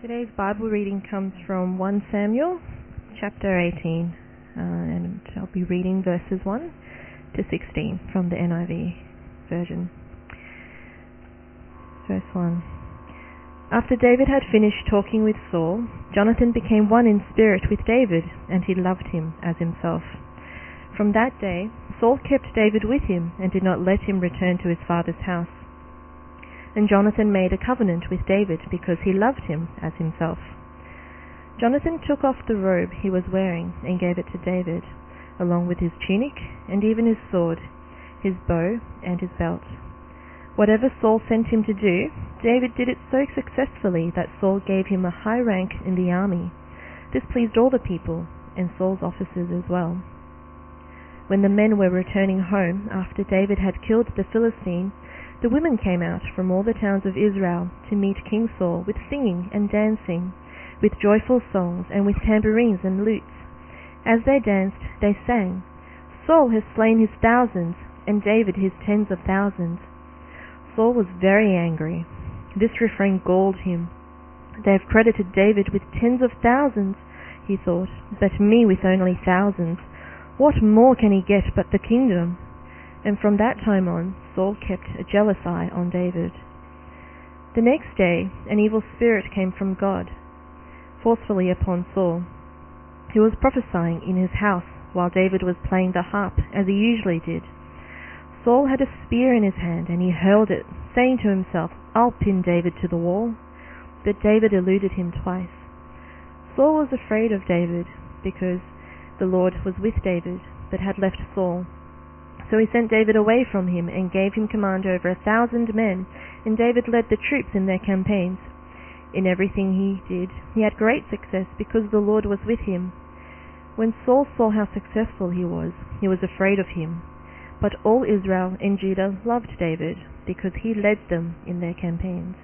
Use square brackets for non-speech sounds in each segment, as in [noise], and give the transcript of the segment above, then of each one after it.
Today's Bible reading comes from 1 Samuel chapter 18, uh, and I'll be reading verses 1 to 16 from the NIV version. Verse 1 After David had finished talking with Saul, Jonathan became one in spirit with David, and he loved him as himself. From that day, Saul kept David with him and did not let him return to his father's house. And Jonathan made a covenant with David because he loved him as himself. Jonathan took off the robe he was wearing and gave it to David, along with his tunic and even his sword, his bow and his belt. Whatever Saul sent him to do, David did it so successfully that Saul gave him a high rank in the army. This pleased all the people, and Saul's officers as well. When the men were returning home after David had killed the Philistine, the women came out from all the towns of Israel to meet King Saul with singing and dancing, with joyful songs and with tambourines and lutes. As they danced, they sang, Saul has slain his thousands, and David his tens of thousands. Saul was very angry. This refrain galled him. They have credited David with tens of thousands, he thought, but me with only thousands. What more can he get but the kingdom? And from that time on, Saul kept a jealous eye on David. The next day, an evil spirit came from God, forcefully upon Saul. He was prophesying in his house while David was playing the harp, as he usually did. Saul had a spear in his hand, and he hurled it, saying to himself, I'll pin David to the wall. But David eluded him twice. Saul was afraid of David, because the Lord was with David, but had left Saul. So he sent David away from him, and gave him command over a thousand men, and David led the troops in their campaigns. In everything he did, he had great success, because the Lord was with him. When Saul saw how successful he was, he was afraid of him. But all Israel and Judah loved David, because he led them in their campaigns.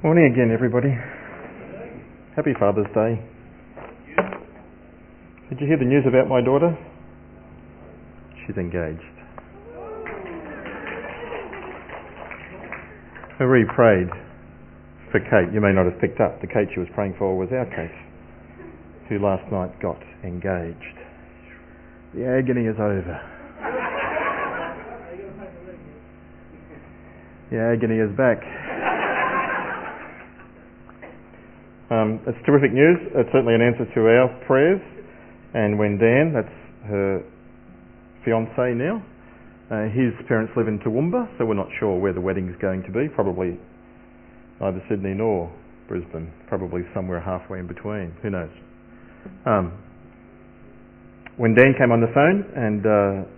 Morning again, everybody. Happy Father's Day. Did you hear the news about my daughter? She's engaged. Marie prayed for Kate. You may not have picked up. The Kate she was praying for was our Kate, who last night got engaged. The agony is over. The agony is back. Um, it's terrific news. It's certainly an answer to our prayers. And when Dan, that's her fiance now, uh, his parents live in Toowoomba, so we're not sure where the wedding's going to be. Probably neither Sydney nor Brisbane. Probably somewhere halfway in between. Who knows? Um, when Dan came on the phone and uh,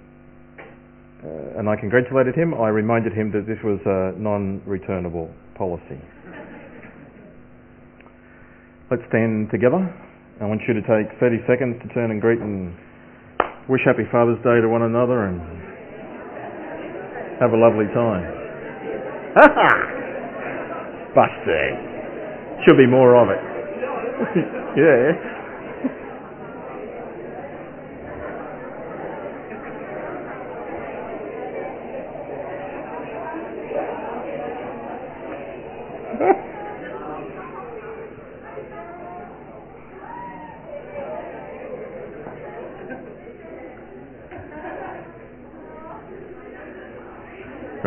uh, and I congratulated him, I reminded him that this was a non-returnable policy. Let's stand together. I want you to take 30 seconds to turn and greet and wish Happy Father's Day to one another and have a lovely time. [laughs] Busted. Should be more of it. [laughs] yeah.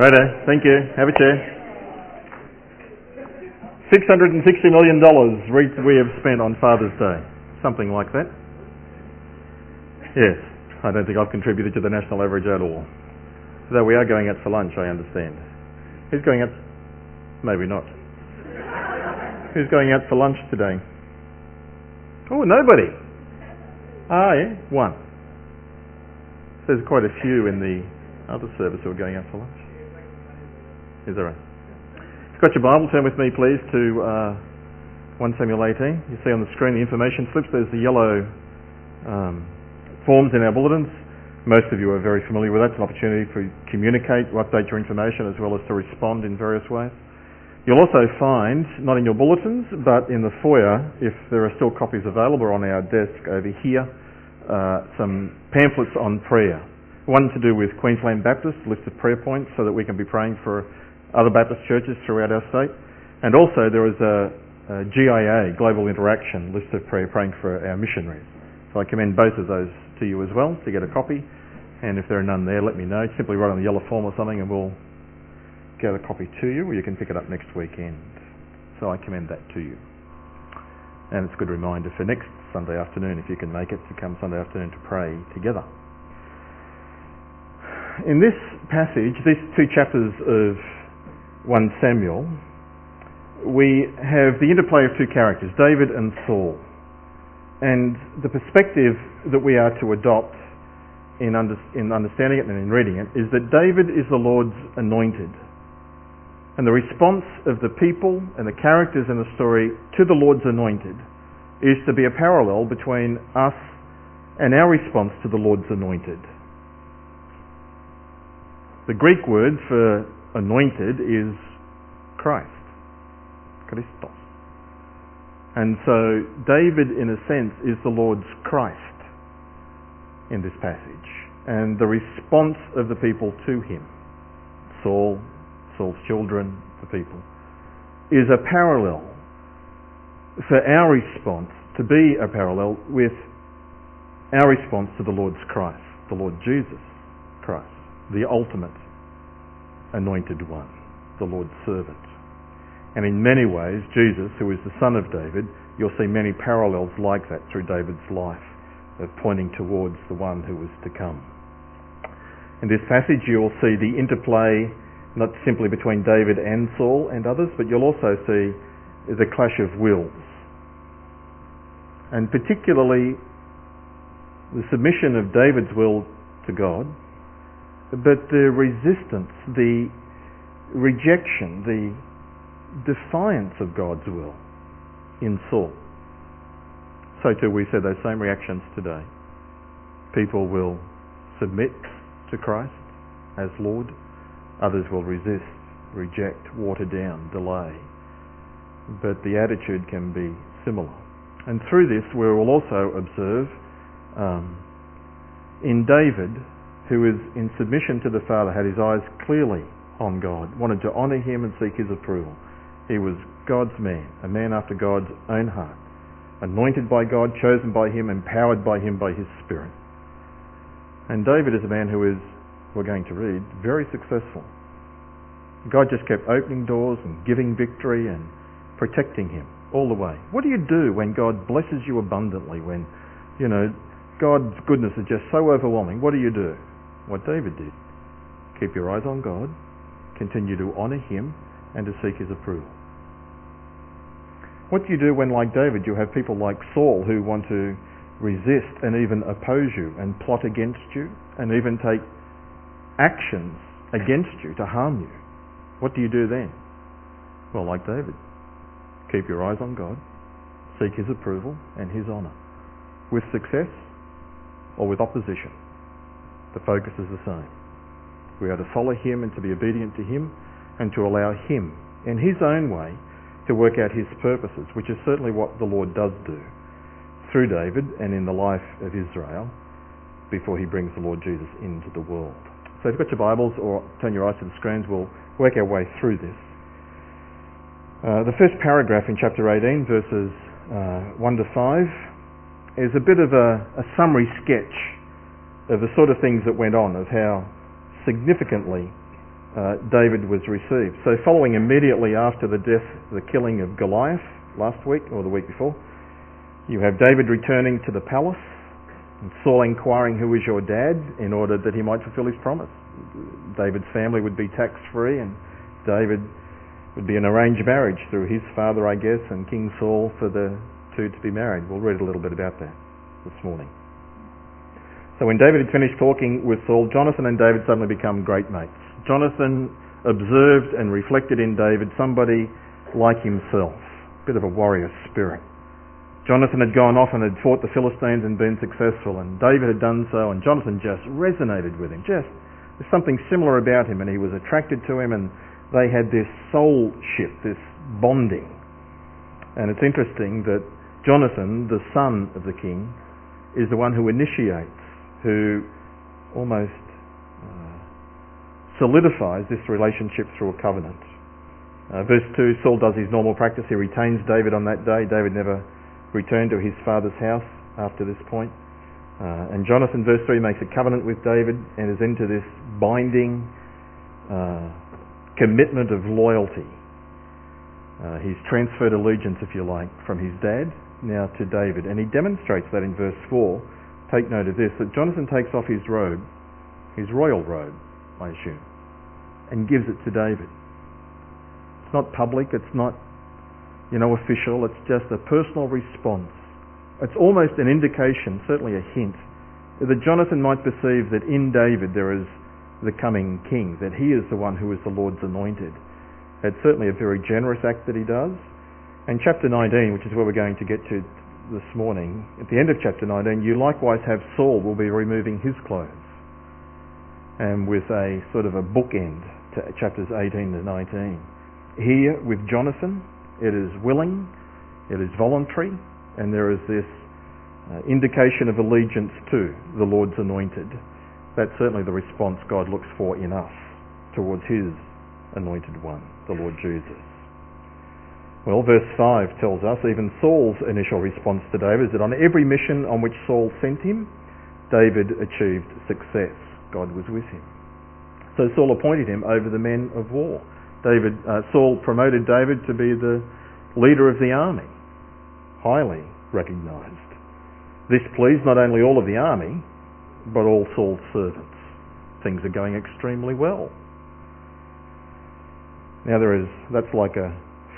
Righto, thank you. Have a chair. $660 million we have spent on Father's Day. Something like that. Yes, I don't think I've contributed to the national average at all. Though we are going out for lunch, I understand. Who's going out? Maybe not. Who's going out for lunch today? Oh, nobody. Ah, yeah, one. So There's quite a few in the other service who are going out for lunch. Is that right? If you've got your Bible, turn with me please to uh, 1 Samuel 18. You see on the screen the information slips. There's the yellow um, forms in our bulletins. Most of you are very familiar with that. It's an opportunity for you to communicate, update your information, as well as to respond in various ways. You'll also find, not in your bulletins, but in the foyer, if there are still copies available on our desk over here, uh, some pamphlets on prayer. One to do with Queensland Baptist, list of prayer points so that we can be praying for other Baptist churches throughout our state. And also there is a, a GIA, Global Interaction, list of prayer praying for our missionaries. So I commend both of those to you as well to get a copy. And if there are none there, let me know. Simply write on the yellow form or something and we'll get a copy to you, or you can pick it up next weekend. So I commend that to you. And it's a good reminder for next Sunday afternoon, if you can make it, to come Sunday afternoon to pray together. In this passage, these two chapters of 1 Samuel, we have the interplay of two characters, David and Saul. And the perspective that we are to adopt in, under, in understanding it and in reading it is that David is the Lord's anointed. And the response of the people and the characters in the story to the Lord's anointed is to be a parallel between us and our response to the Lord's anointed. The Greek word for anointed is Christ. Christos. And so David, in a sense, is the Lord's Christ in this passage. And the response of the people to him. Saul Saul's children, the people, is a parallel for our response to be a parallel with our response to the Lord's Christ, the Lord Jesus Christ, the ultimate anointed one, the Lord's servant. And in many ways, Jesus, who is the son of David, you'll see many parallels like that through David's life, of pointing towards the one who was to come. In this passage, you'll see the interplay not simply between David and Saul and others, but you'll also see the clash of wills. And particularly the submission of David's will to God, but the resistance, the rejection, the defiance of God's will in Saul. So too we see those same reactions today. People will submit to Christ as Lord, Others will resist, reject, water down, delay. But the attitude can be similar. And through this, we will also observe um, in David, who is in submission to the Father, had his eyes clearly on God, wanted to honour him and seek his approval. He was God's man, a man after God's own heart, anointed by God, chosen by him, empowered by him by his Spirit. And David is a man who is we're going to read, very successful. God just kept opening doors and giving victory and protecting him all the way. What do you do when God blesses you abundantly, when, you know, God's goodness is just so overwhelming? What do you do? What David did. Keep your eyes on God, continue to honour him, and to seek his approval. What do you do when, like David, you have people like Saul who want to resist and even oppose you and plot against you and even take actions against you to harm you, what do you do then? Well, like David, keep your eyes on God, seek his approval and his honour. With success or with opposition, the focus is the same. We are to follow him and to be obedient to him and to allow him, in his own way, to work out his purposes, which is certainly what the Lord does do through David and in the life of Israel before he brings the Lord Jesus into the world. So if you've got your Bibles or turn your eyes to the screens, we'll work our way through this. Uh, the first paragraph in chapter 18, verses uh, 1 to 5, is a bit of a, a summary sketch of the sort of things that went on, of how significantly uh, David was received. So following immediately after the death, the killing of Goliath last week or the week before, you have David returning to the palace and Saul inquiring who is your dad in order that he might fulfill his promise. David's family would be tax free and David would be an arranged marriage through his father, I guess, and King Saul for the two to be married. We'll read a little bit about that this morning. So when David had finished talking with Saul, Jonathan and David suddenly become great mates. Jonathan observed and reflected in David somebody like himself, a bit of a warrior spirit. Jonathan had gone off and had fought the Philistines and been successful, and David had done so, and Jonathan just resonated with him. Just there's something similar about him, and he was attracted to him, and They had this soulship, this bonding. And it's interesting that Jonathan, the son of the king, is the one who initiates, who almost uh, solidifies this relationship through a covenant. Uh, verse 2, Saul does his normal practice. He retains David on that day. David never returned to his father's house after this point. Uh, and Jonathan, verse 3, makes a covenant with David and is into this binding uh, commitment of loyalty. Uh, he's transferred allegiance, if you like, from his dad now to David. And he demonstrates that in verse 4. Take note of this, that Jonathan takes off his robe, his royal robe, I assume, and gives it to David. It's not public, it's not, you know, official, it's just a personal response. It's almost an indication, certainly a hint, that Jonathan might perceive that in David there is the coming king, that he is the one who is the Lord's anointed. It's certainly a very generous act that he does. And chapter 19, which is where we're going to get to this morning, at the end of chapter 19, you likewise have Saul will be removing his clothes. And with a sort of a bookend to chapters 18 to 19. Here with Jonathan, it is willing, it is voluntary, and there is this uh, indication of allegiance to the Lord's anointed. That's certainly the response God looks for in us towards his anointed one, the Lord Jesus. Well, verse 5 tells us even Saul's initial response to David is that on every mission on which Saul sent him, David achieved success. God was with him. So Saul appointed him over the men of war. David, uh, Saul promoted David to be the leader of the army, highly recognized. This pleased not only all of the army, but all Saul's servants. Things are going extremely well. Now there is, that's like a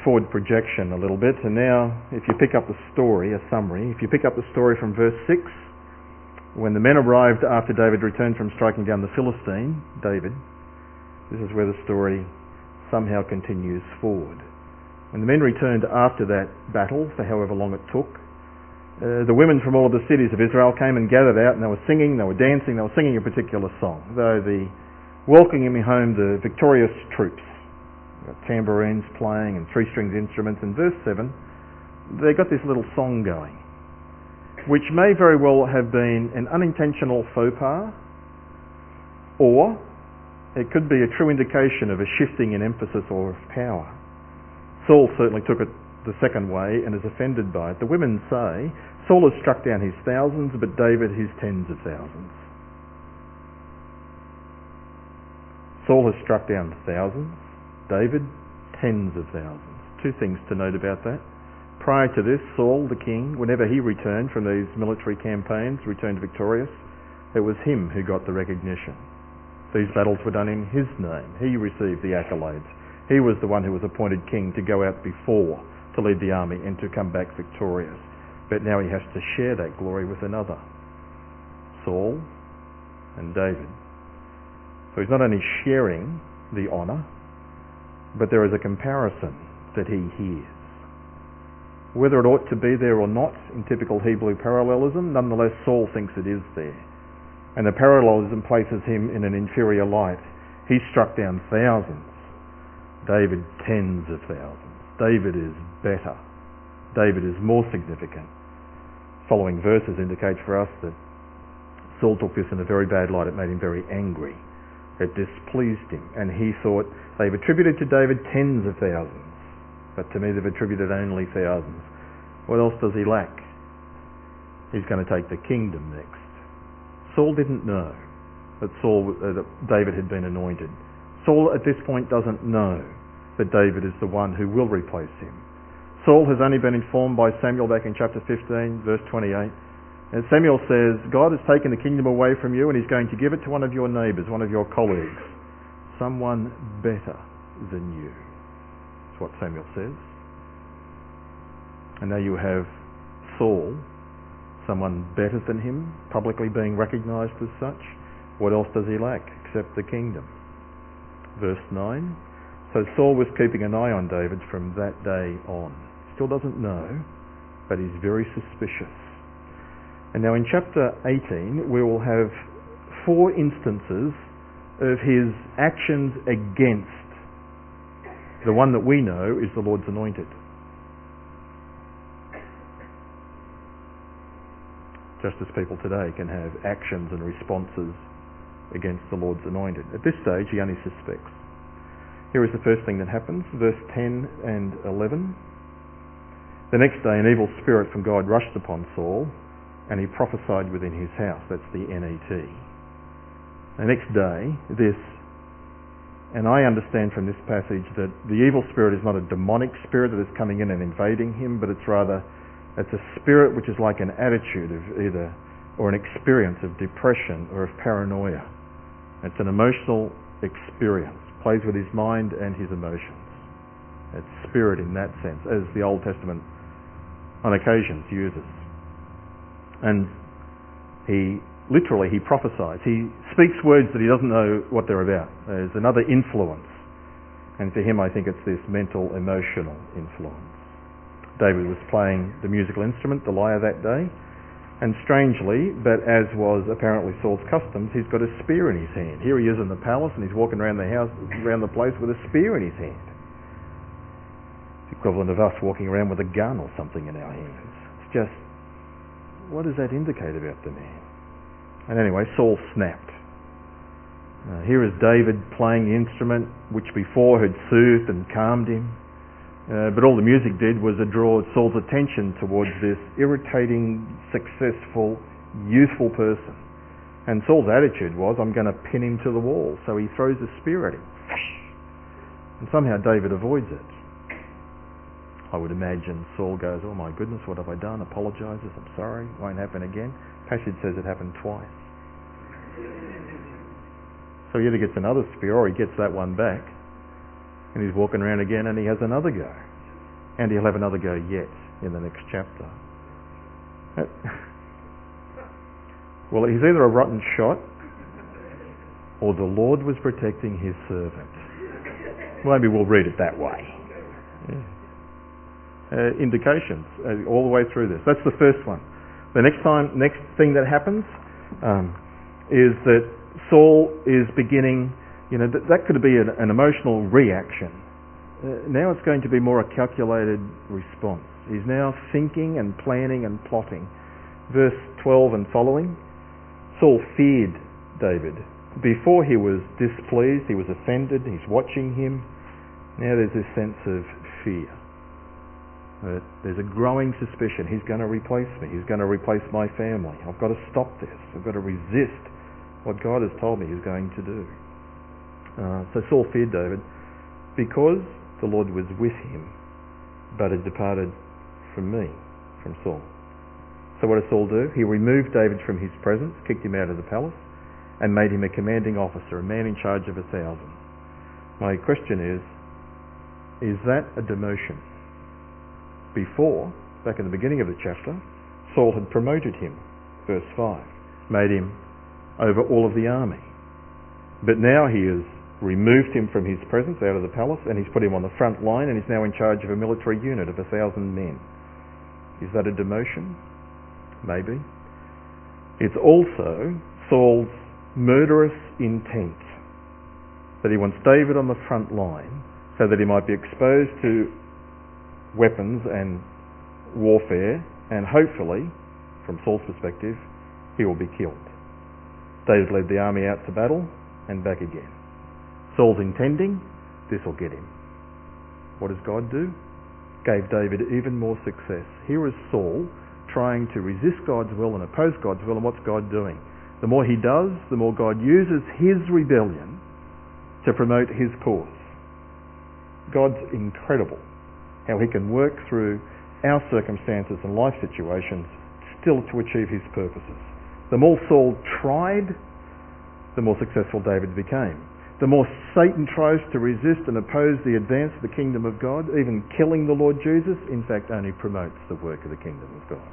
forward projection a little bit. And now, if you pick up the story, a summary, if you pick up the story from verse 6, when the men arrived after David returned from striking down the Philistine, David, this is where the story somehow continues forward. When the men returned after that battle, for however long it took, uh, the women from all of the cities of Israel came and gathered out and they were singing, they were dancing, they were singing a particular song. Though the welcoming me home the victorious troops Uh, tambourines playing and three-stringed instruments. In verse 7, they got this little song going, which may very well have been an unintentional faux pas, or it could be a true indication of a shifting in emphasis or of power. Saul certainly took it the second way and is offended by it. The women say, Saul has struck down his thousands, but David his tens of thousands. Saul has struck down thousands, David, tens of thousands. Two things to note about that. Prior to this, Saul, the king, whenever he returned from these military campaigns, returned victorious, it was him who got the recognition. These battles were done in his name. He received the accolades. He was the one who was appointed king to go out before to lead the army and to come back victorious. But now he has to share that glory with another. Saul and David. So he's not only sharing the honour, but there is a comparison that he hears. Whether it ought to be there or not in typical Hebrew parallelism, nonetheless Saul thinks it is there. And the parallelism places him in an inferior light. He struck down thousands. David tens of thousands. David is better. David is more significant. Following verses indicate for us that Saul took this in a very bad light. It made him very angry. It displeased him. And he thought, they've attributed to David tens of thousands, but to me they've attributed only thousands. What else does he lack? He's going to take the kingdom next. Saul didn't know that Saul, uh, that David had been anointed. Saul at this point doesn't know that David is the one who will replace him. Saul has only been informed by Samuel back in chapter 15, verse 28, and Samuel says, God has taken the kingdom away from you and he's going to give it to one of your neighbours, one of your colleagues, someone better than you. That's what Samuel says. And now you have Saul, someone better than him, publicly being recognised as such. What else does he lack except the kingdom? Verse 9. So Saul was keeping an eye on David from that day on. Still doesn't know, but he's very suspicious. And now in chapter 18, we will have four instances of his actions against The one that we know is the Lord's anointed. Just as people today can have actions and responses against the Lord's anointed. At this stage, he only suspects. Here is the first thing that happens, verse 10 and 11. The next day, an evil spirit from God rushed upon Saul, and he prophesied within his house. That's the NET. The next day, this, and I understand from this passage that the evil spirit is not a demonic spirit that is coming in and invading him, but it's rather, it's a spirit which is like an attitude of either, or an experience of depression or of paranoia. It's an emotional experience plays with his mind and his emotions. It's spirit in that sense, as the Old Testament on occasions uses. And he literally he prophesies. He speaks words that he doesn't know what they're about. There's another influence. And for him I think it's this mental emotional influence. David was playing the musical instrument, the lyre that day, and strangely, but as was apparently Saul's customs, he's got a spear in his hand. Here he is in the palace and he's walking around the house, around the place with a spear in his hand. It's equivalent of us walking around with a gun or something in our hands. It's just, what does that indicate about the man? And anyway, Saul snapped. Here is David playing the instrument which before had soothed and calmed him. Uh, but all the music did was to draw Saul's attention towards this irritating, successful, youthful person. And Saul's attitude was, I'm going to pin him to the wall. So he throws a spear at him. And somehow David avoids it. I would imagine Saul goes, oh my goodness, what have I done? Apologizes, I'm sorry, won't happen again. Passage says it happened twice. So he either gets another spear or he gets that one back and he's walking around again and he has another go. And he'll have another go yet in the next chapter. [laughs] well, he's either a rotten shot or the Lord was protecting his servant. Maybe we'll read it that way. Yeah. Uh, indications uh, all the way through this. That's the first one. The next time, next thing that happens um, is that Saul is beginning you know, that, that could be an, an emotional reaction. Uh, now it's going to be more a calculated response. He's now thinking and planning and plotting. Verse 12 and following, Saul feared David. Before he was displeased, he was offended, he's watching him. Now there's this sense of fear. Uh, there's a growing suspicion he's going to replace me. He's going to replace my family. I've got to stop this. I've got to resist what God has told me he's going to do. Uh, so Saul feared David because the Lord was with him, but had departed from me, from Saul. So what did Saul do? He removed David from his presence, kicked him out of the palace, and made him a commanding officer, a man in charge of a thousand. My question is, is that a demotion? Before, back in the beginning of the chapter, Saul had promoted him, verse 5, made him over all of the army. But now he has removed him from his presence out of the palace and he's put him on the front line and he's now in charge of a military unit of a thousand men. Is that a demotion? Maybe. It's also Saul's murderous intent that he wants David on the front line so that he might be exposed to weapons and warfare and hopefully, from Saul's perspective, he will be killed. David led the army out to battle and back again. Saul's intending, this will get him. What does God do? Gave David even more success. Here is Saul trying to resist God's will and oppose God's will, and what's God doing? The more he does, the more God uses his rebellion to promote his cause. God's incredible how he can work through our circumstances and life situations still to achieve his purposes. The more Saul tried, the more successful David became the more Satan tries to resist and oppose the advance of the kingdom of God, even killing the Lord Jesus, in fact only promotes the work of the kingdom of God.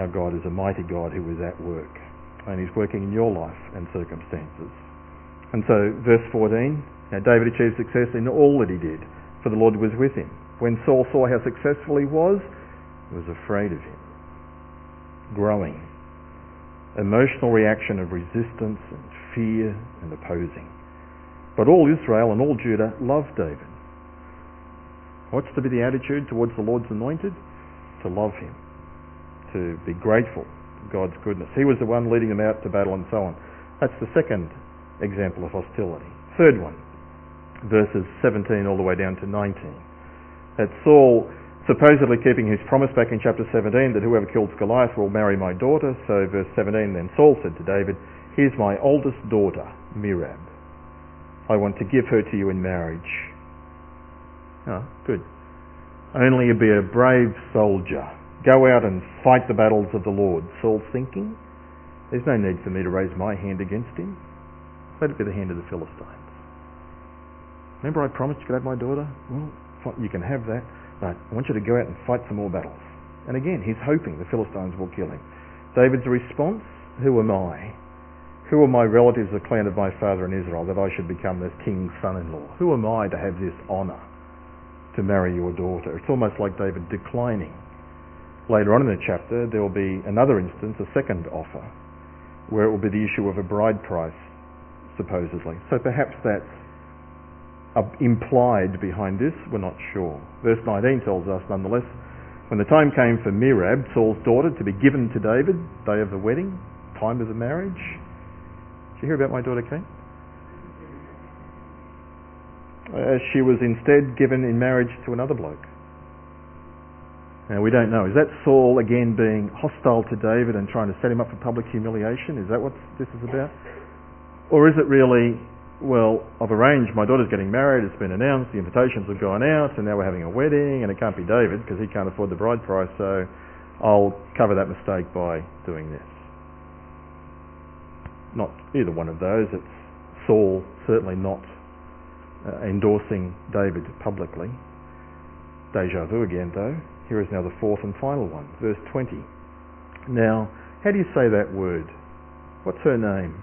Our God is a mighty God who is at work, and He's working in your life and circumstances. And so, verse 14, now David achieved success in all that he did, for the Lord was with him. When Saul saw how successful he was, he was afraid of him. Growing. Emotional reaction of resistance and fear and opposing. But all Israel and all Judah loved David. What's to be the attitude towards the Lord's anointed? To love him, to be grateful for God's goodness. He was the one leading them out to battle and so on. That's the second example of hostility. Third one, verses 17 all the way down to 19. That Saul supposedly keeping his promise back in chapter 17 that whoever kills Goliath will marry my daughter. So verse 17, then Saul said to David, Here's my oldest daughter, Merab. I want to give her to you in marriage. Oh, good. Only you be a brave soldier. Go out and fight the battles of the Lord. Saul's thinking, there's no need for me to raise my hand against him. Let it be the hand of the Philistines. Remember I promised you could have my daughter? Well, you can have that, but I want you to go out and fight some more battles. And again, he's hoping the Philistines will kill him. David's response, who am I? Who are my relatives, the clan of my father in Israel, that I should become this king's son-in-law? Who am I to have this honour to marry your daughter? It's almost like David declining. Later on in the chapter, there will be another instance, a second offer, where it will be the issue of a bride price, supposedly. So perhaps that's implied behind this, we're not sure. Verse 19 tells us, nonetheless, when the time came for Merab, Saul's daughter, to be given to David, day of the wedding, time of the marriage, did you hear about my daughter Kate? Uh, she was instead given in marriage to another bloke. Now we don't know. Is that Saul again being hostile to David and trying to set him up for public humiliation? Is that what this is about? Or is it really, well, I've arranged, my daughter's getting married, it's been announced, the invitations have gone out, and now we're having a wedding, and it can't be David because he can't afford the bride price, so I'll cover that mistake by doing this not either one of those. It's Saul certainly not uh, endorsing David publicly. Deja vu again, though. Here is now the fourth and final one, verse 20. Now, how do you say that word? What's her name?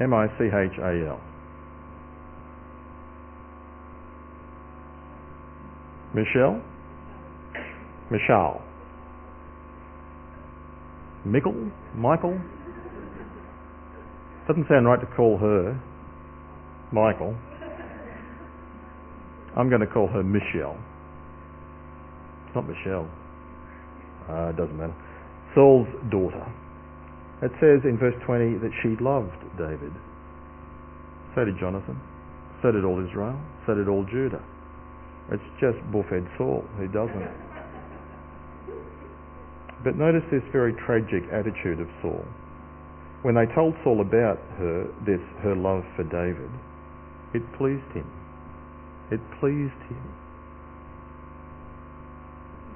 M-I-C-H-A-L. Michelle? Michelle. Michael? Michael? Doesn't sound right to call her Michael. I'm going to call her Michelle. It's not Michelle. Uh, doesn't matter. Saul's daughter. It says in verse 20 that she loved David. So did Jonathan. So did all Israel. So did all Judah. It's just buffhead Saul who doesn't. But notice this very tragic attitude of Saul when they told Saul about her, this, her love for David, it pleased him. It pleased him.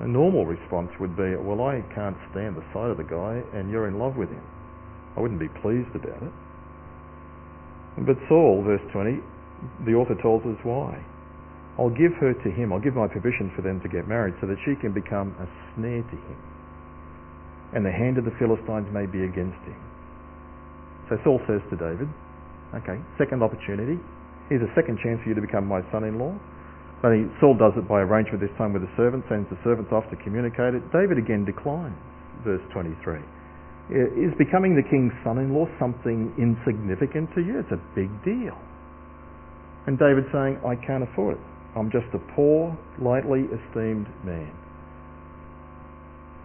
A normal response would be, well, I can't stand the sight of the guy and you're in love with him. I wouldn't be pleased about it. But Saul, verse 20, the author tells us why. I'll give her to him, I'll give my permission for them to get married so that she can become a snare to him. And the hand of the Philistines may be against him. So Saul says to David, okay, second opportunity. Here's a second chance for you to become my son-in-law. But he, Saul does it by arrangement this time with the servant, sends the servants off to communicate it. David again declines, verse 23. Is becoming the king's son-in-law something insignificant to you? It's a big deal. And David saying, I can't afford it. I'm just a poor, lightly esteemed man.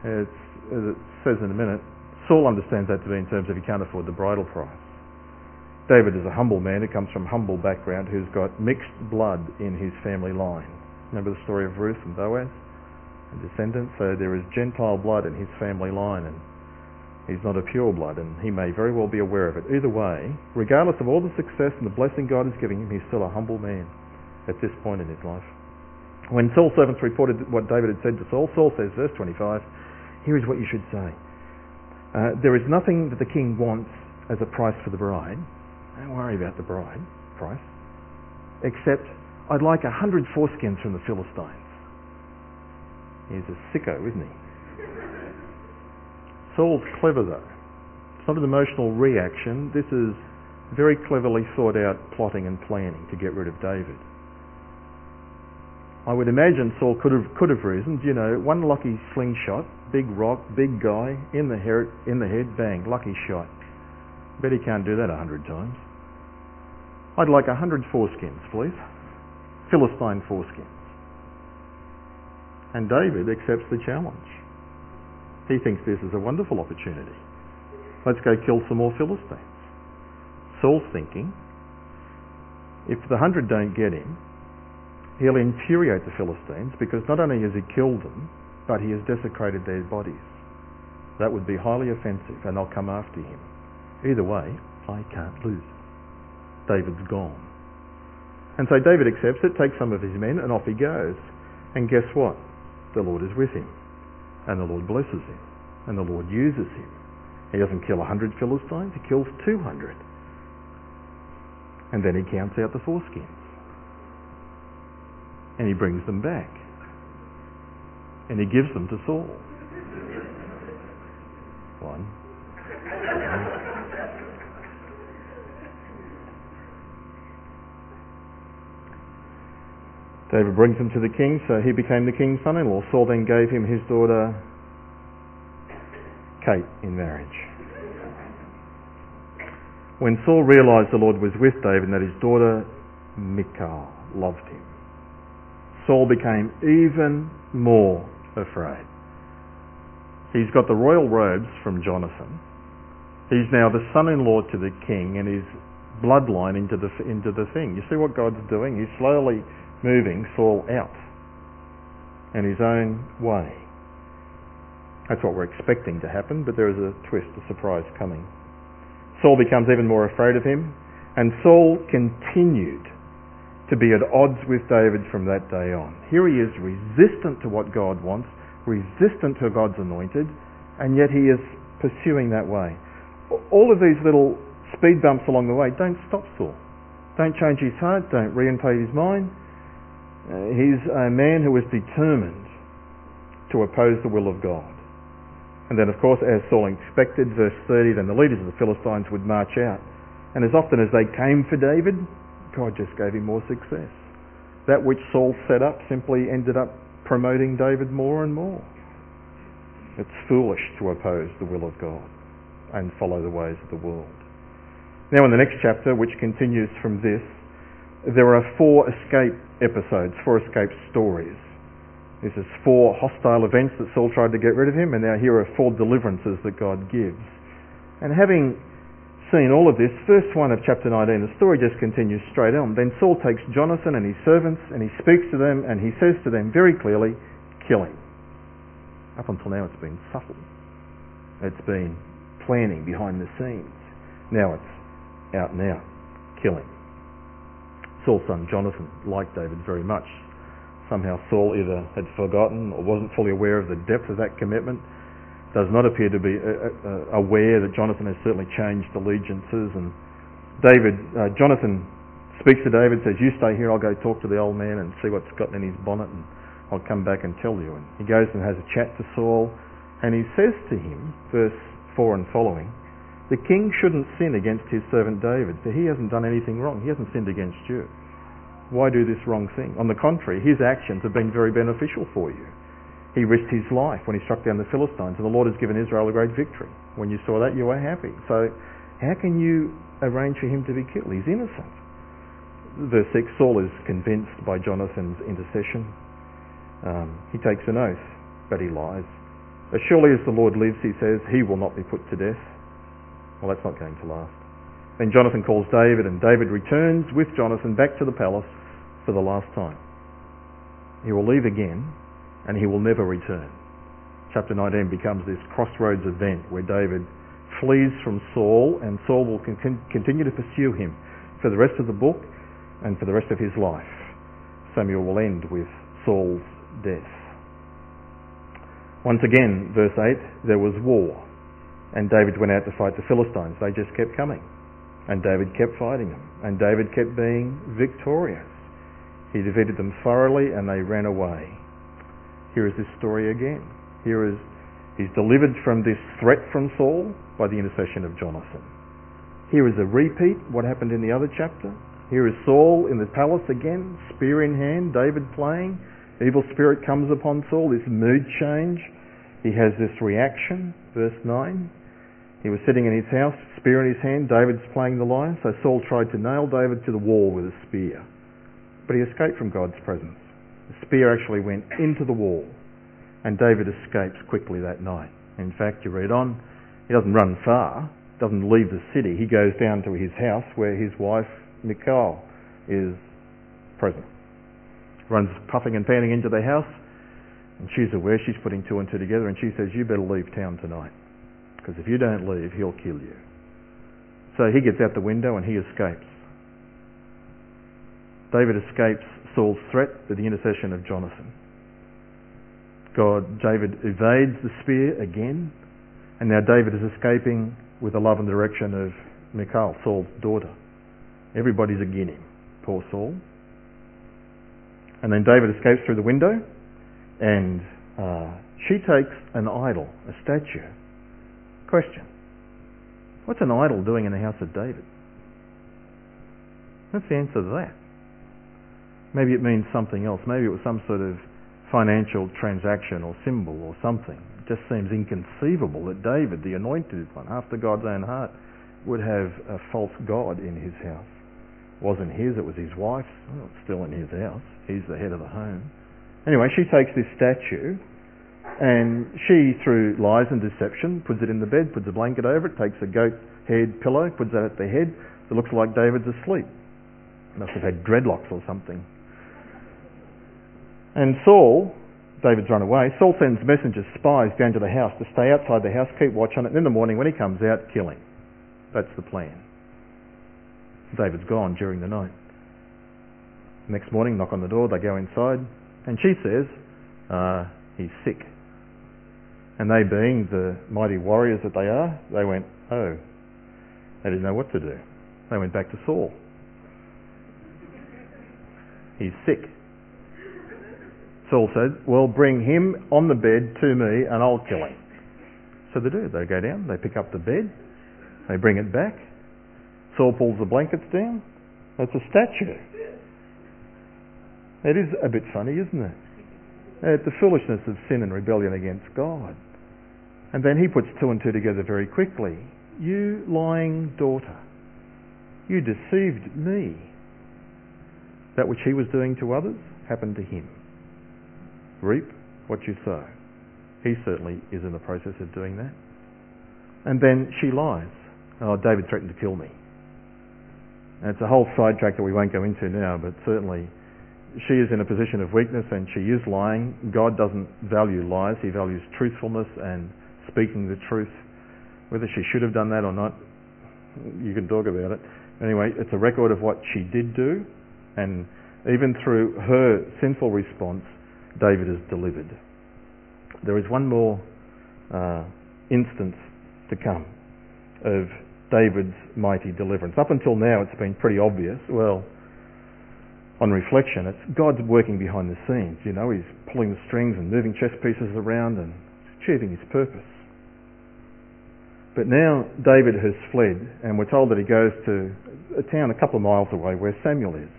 It's, as it says in a minute, Saul understands that to be in terms of he can't afford the bridal price. David is a humble man who comes from humble background who's got mixed blood in his family line. Remember the story of Ruth and Boaz and descendants? So there is Gentile blood in his family line and he's not a pure blood and he may very well be aware of it. Either way, regardless of all the success and the blessing God is giving him, he's still a humble man at this point in his life. When Saul's servants reported what David had said to Saul, Saul says, verse 25, here is what you should say. Uh, there is nothing that the king wants as a price for the bride. Don't worry about the bride price. Except, I'd like a hundred foreskins from the Philistines. He's a sicko, isn't he? Saul's clever though. It's not an emotional reaction. This is very cleverly thought out plotting and planning to get rid of David. I would imagine Saul could have could have reasoned, you know, one lucky slingshot big rock, big guy, in the in the head, bang, lucky shot. Bet he can't do that a hundred times. I'd like a hundred foreskins, please. Philistine foreskins. And David accepts the challenge. He thinks this is a wonderful opportunity. Let's go kill some more Philistines. Saul's thinking, if the hundred don't get him, he'll infuriate the Philistines because not only has he killed them, but he has desecrated their bodies. That would be highly offensive and they'll come after him. Either way, I can't lose. David's gone. And so David accepts it, takes some of his men, and off he goes. And guess what? The Lord is with him. And the Lord blesses him. And the Lord uses him. He doesn't kill a hundred Philistines, he kills two hundred. And then he counts out the foreskins. And he brings them back. And he gives them to Saul. One. David brings him to the king, so he became the king's son-in-law. Saul then gave him his daughter Kate in marriage. When Saul realized the Lord was with David and that his daughter Michal loved him, Saul became even more afraid. He's got the royal robes from Jonathan. He's now the son-in-law to the king and his bloodline into the, into the thing. You see what God's doing? He's slowly moving Saul out and his own way. That's what we're expecting to happen, but there is a twist, a surprise coming. Saul becomes even more afraid of him, and Saul continued to be at odds with David from that day on. Here he is resistant to what God wants, resistant to God's anointed, and yet he is pursuing that way. All of these little speed bumps along the way don't stop Saul. Don't change his heart, don't reinstate his mind. Uh, he's a man who was determined to oppose the will of God. And then, of course, as Saul expected, verse 30, then the leaders of the Philistines would march out. And as often as they came for David, God just gave him more success. That which Saul set up simply ended up promoting David more and more. It's foolish to oppose the will of God and follow the ways of the world. Now, in the next chapter, which continues from this, there are four escape episodes, four escape stories. This is four hostile events that Saul tried to get rid of him, and now here are four deliverances that God gives. And having seen all of this, verse 1 of chapter 19, the story just continues straight on. Then Saul takes Jonathan and his servants, and he speaks to them, and he says to them very clearly, kill him. Up until now it's been subtle. It's been planning behind the scenes. Now it's out and out. Saul's son Jonathan liked David very much. Somehow Saul either had forgotten or wasn't fully aware of the depth of that commitment. Does not appear to be uh, uh, aware that Jonathan has certainly changed allegiances. And David, uh, Jonathan speaks to David, says, "You stay here. I'll go talk to the old man and see what's gotten in his bonnet, and I'll come back and tell you." And he goes and has a chat to Saul, and he says to him, verse four and following, the king shouldn't sin against his servant David, for he hasn't done anything wrong. He hasn't sinned against you. Why do this wrong thing? On the contrary, his actions have been very beneficial for you. He risked his life when he struck down the Philistines, and the Lord has given Israel a great victory. When you saw that, you were happy. So, how can you arrange for him to be killed? He's innocent. Verse 6 Saul is convinced by Jonathan's intercession. Um, he takes an oath, but he lies. As surely as the Lord lives, he says, he will not be put to death. Well, that's not going to last. Then Jonathan calls David, and David returns with Jonathan back to the palace for the last time. He will leave again, and he will never return. Chapter 19 becomes this crossroads event where David flees from Saul, and Saul will con- continue to pursue him for the rest of the book and for the rest of his life. Samuel will end with Saul's death. Once again, verse 8, there was war and David went out to fight the Philistines. They just kept coming. And David kept fighting them. And David kept being victorious. He defeated them thoroughly and they ran away. Here is this story again. Here is he's delivered from this threat from Saul by the intercession of Jonathan. Here is a repeat what happened in the other chapter. Here is Saul in the palace again, spear in hand, David playing. Evil spirit comes upon Saul, this mood change. He has this reaction, verse 9. He was sitting in his house, spear in his hand. David's playing the lyre. So Saul tried to nail David to the wall with a spear. But he escaped from God's presence. The spear actually went into the wall. And David escapes quickly that night. In fact, you read on, he doesn't run far, doesn't leave the city. He goes down to his house where his wife, Michal, is present. Runs puffing and panting into the house, and she's aware she's putting two and two together, and she says, You better leave town tonight, because if you don't leave, he'll kill you. So he gets out the window and he escapes. David escapes Saul's threat with the intercession of Jonathan. God, David evades the spear again, and now David is escaping with the love and direction of Michal, Saul's daughter. Everybody's against him. Poor Saul. And then David escapes through the window, and uh, she takes an idol, a statue. Question. What's an idol doing in the house of David? What's the answer to that? Maybe it means something else. Maybe it was some sort of financial transaction or symbol or something. It just seems inconceivable that David, the anointed one, after God's own heart, would have a false god in his house. It wasn't his, it was his wife's. Well, it's still in his house. He's the head of the home. Anyway, she takes this statue and she, through lies and deception, puts it in the bed, puts a blanket over it, takes a goat head pillow, puts that at the head. It looks like David's asleep. Must have had dreadlocks or something. And Saul, David's run away, Saul sends messengers, spies down to the house to stay outside the house, keep watch on it, and in the morning when he comes out, kill him. That's the plan. David's gone during the night. Next morning, knock on the door, they go inside, and she says, uh, he's sick. And they being the mighty warriors that they are, they went, oh, they didn't know what to do. They went back to Saul. He's sick. Saul said, Well, bring him on the bed to me and I'll kill him. So they do. They go down, they pick up the bed, they bring it back. Saul pulls the blankets down. That's a statue. It is a bit funny, isn't it? It's the foolishness of sin and rebellion against God. And then he puts two and two together very quickly. You lying daughter, you deceived me. That which he was doing to others happened to him reap what you sow. He certainly is in the process of doing that. And then she lies. Oh, David threatened to kill me. And it's a whole sidetrack that we won't go into now, but certainly she is in a position of weakness and she is lying. God doesn't value lies, He values truthfulness and speaking the truth. Whether she should have done that or not, you can talk about it. Anyway, it's a record of what she did do, and even through her sinful response, David is delivered. There is one more uh, instance to come of David's mighty deliverance. Up until now, it's been pretty obvious. Well, on reflection, it's God's working behind the scenes. You know, He's pulling the strings and moving chess pieces around and achieving His purpose. But now David has fled, and we're told that he goes to a town a couple of miles away where Samuel is,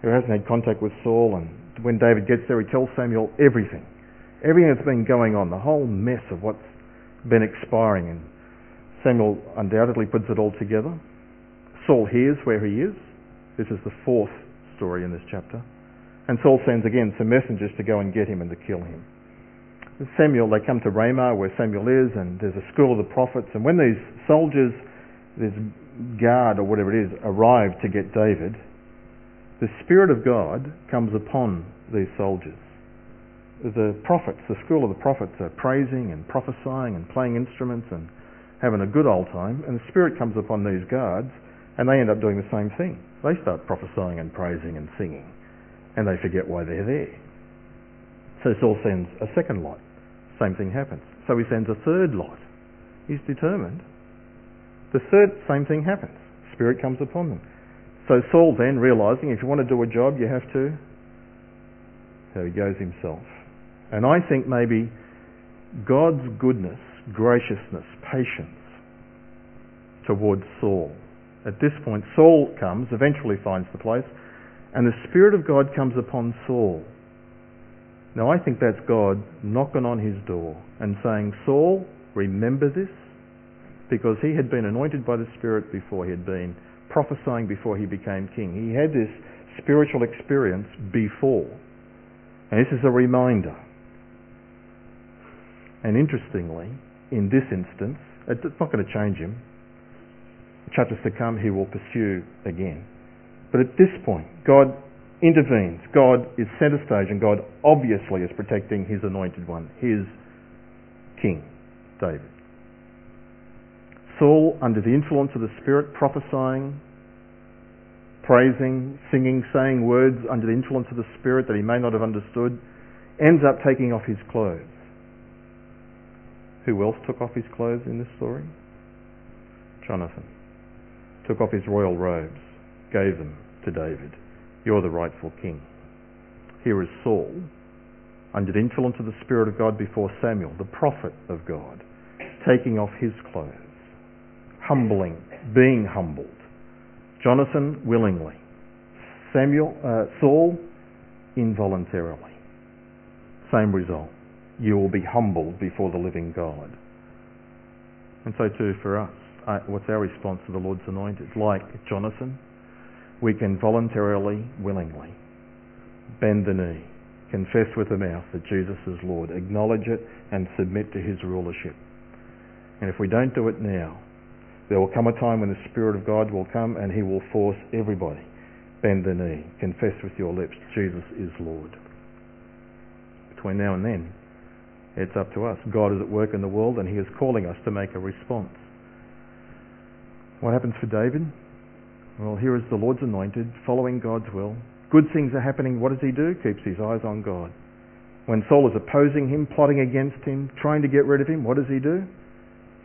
who hasn't had contact with Saul and when David gets there, he tells Samuel everything. Everything that's been going on, the whole mess of what's been expiring. And Samuel undoubtedly puts it all together. Saul hears where he is. This is the fourth story in this chapter. And Saul sends again some messengers to go and get him and to kill him. Samuel, they come to Ramah where Samuel is, and there's a school of the prophets. And when these soldiers, this guard or whatever it is, arrive to get David, the Spirit of God comes upon these soldiers. The prophets, the school of the prophets, are praising and prophesying and playing instruments and having a good old time, and the Spirit comes upon these guards, and they end up doing the same thing. They start prophesying and praising and singing, and they forget why they're there. So Saul sends a second lot. Same thing happens. So he sends a third lot. He's determined. The third, same thing happens. Spirit comes upon them. So Saul then, realizing if you want to do a job, you have to, so he goes himself. And I think maybe God's goodness, graciousness, patience towards Saul. At this point, Saul comes, eventually finds the place, and the Spirit of God comes upon Saul. Now I think that's God knocking on his door and saying, Saul, remember this. because he had been anointed by the Spirit before. He had been prophesying before he became king. He had this spiritual experience before. And this is a reminder. And interestingly, in this instance, it's not going to change him. Chapters to come, he will pursue again. But at this point, God intervenes. God is center stage, and God obviously is protecting his anointed one, his king, David. Saul, under the influence of the Spirit, prophesying, praising, singing, saying words under the influence of the Spirit that he may not have understood, ends up taking off his clothes. Who else took off his clothes in this story? Jonathan. Took off his royal robes, gave them to David. You're the rightful king. Here is Saul, under the influence of the Spirit of God before Samuel, the prophet of God, taking off his clothes, humbling, being humbled. Jonathan willingly. Samuel, uh, Saul involuntarily. Same result you will be humbled before the living God. And so too for us. Uh, what's our response to the Lord's anointed? Like Jonathan, we can voluntarily, willingly bend the knee, confess with the mouth that Jesus is Lord, acknowledge it and submit to his rulership. And if we don't do it now, there will come a time when the Spirit of God will come and he will force everybody. Bend the knee, confess with your lips, Jesus is Lord. Between now and then, it's up to us. God is at work in the world and he is calling us to make a response. What happens for David? Well, here is the Lord's anointed, following God's will. Good things are happening. What does he do? Keeps his eyes on God. When Saul is opposing him, plotting against him, trying to get rid of him, what does he do?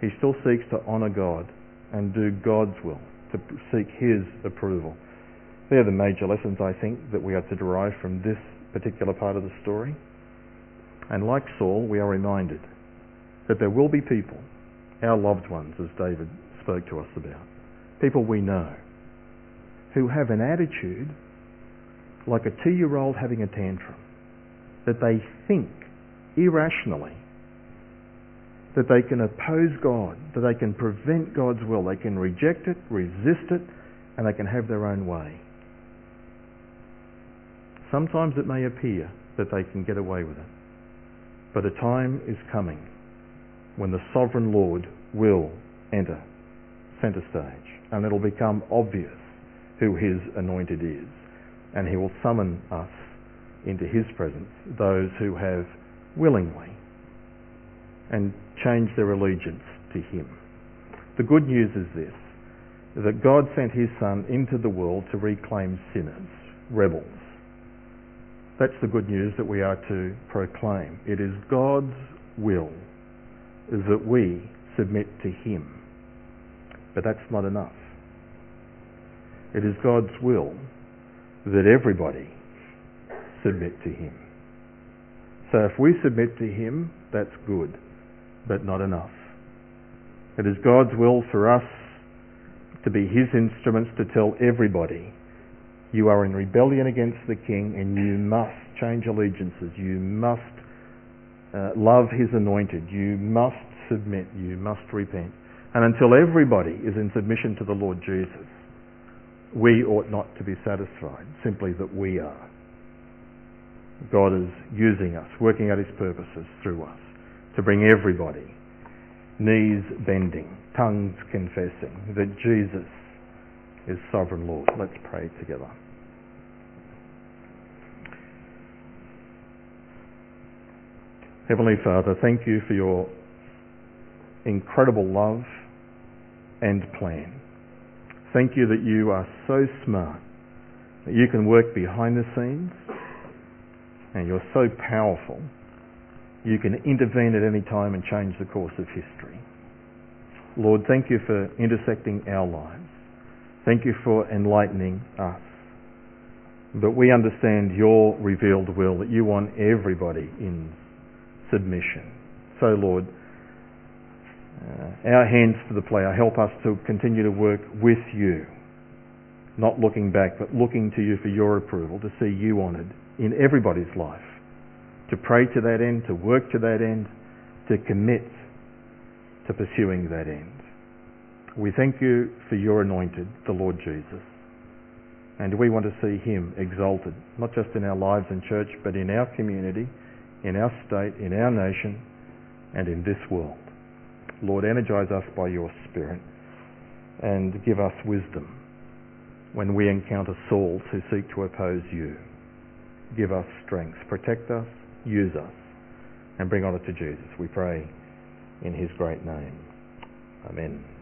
He still seeks to honour God and do God's will, to seek his approval. They're the major lessons, I think, that we are to derive from this particular part of the story. And like Saul, we are reminded that there will be people, our loved ones, as David spoke to us about, people we know, who have an attitude like a two year old having a tantrum, that they think irrationally that they can oppose God, that they can prevent God's will, they can reject it, resist it, and they can have their own way. Sometimes it may appear that they can get away with it. But a time is coming when the sovereign Lord will enter center stage and it'll become obvious who his anointed is and he will summon us into his presence, those who have willingly and changed their allegiance to him. The good news is this, that God sent his son into the world to reclaim sinners, rebels, that's the good news that we are to proclaim. It is God's will is that we submit to Him. But that's not enough. It is God's will that everybody submit to Him. So if we submit to Him, that's good, but not enough. It is God's will for us to be His instruments to tell everybody you are in rebellion against the king and you must change allegiances. You must uh, love his anointed. You must submit. You must repent. And until everybody is in submission to the Lord Jesus, we ought not to be satisfied, simply that we are. God is using us, working out his purposes through us, to bring everybody, knees bending, tongues confessing, that Jesus is sovereign Lord. Let's pray together. Heavenly Father, thank you for your incredible love and plan. Thank you that you are so smart that you can work behind the scenes and you're so powerful you can intervene at any time and change the course of history. Lord, thank you for intersecting our lives. Thank you for enlightening us. But we understand your revealed will that you want everybody in submission. So, Lord, uh, our hands to the plough help us to continue to work with you, not looking back, but looking to you for your approval, to see you honoured in everybody's life, to pray to that end, to work to that end, to commit to pursuing that end. We thank you for your anointed, the Lord Jesus. And we want to see him exalted, not just in our lives and church, but in our community, in our state, in our nation, and in this world. Lord, energize us by your Spirit and give us wisdom when we encounter Sauls who seek to oppose you. Give us strength. Protect us, use us, and bring honour to Jesus. We pray in his great name. Amen.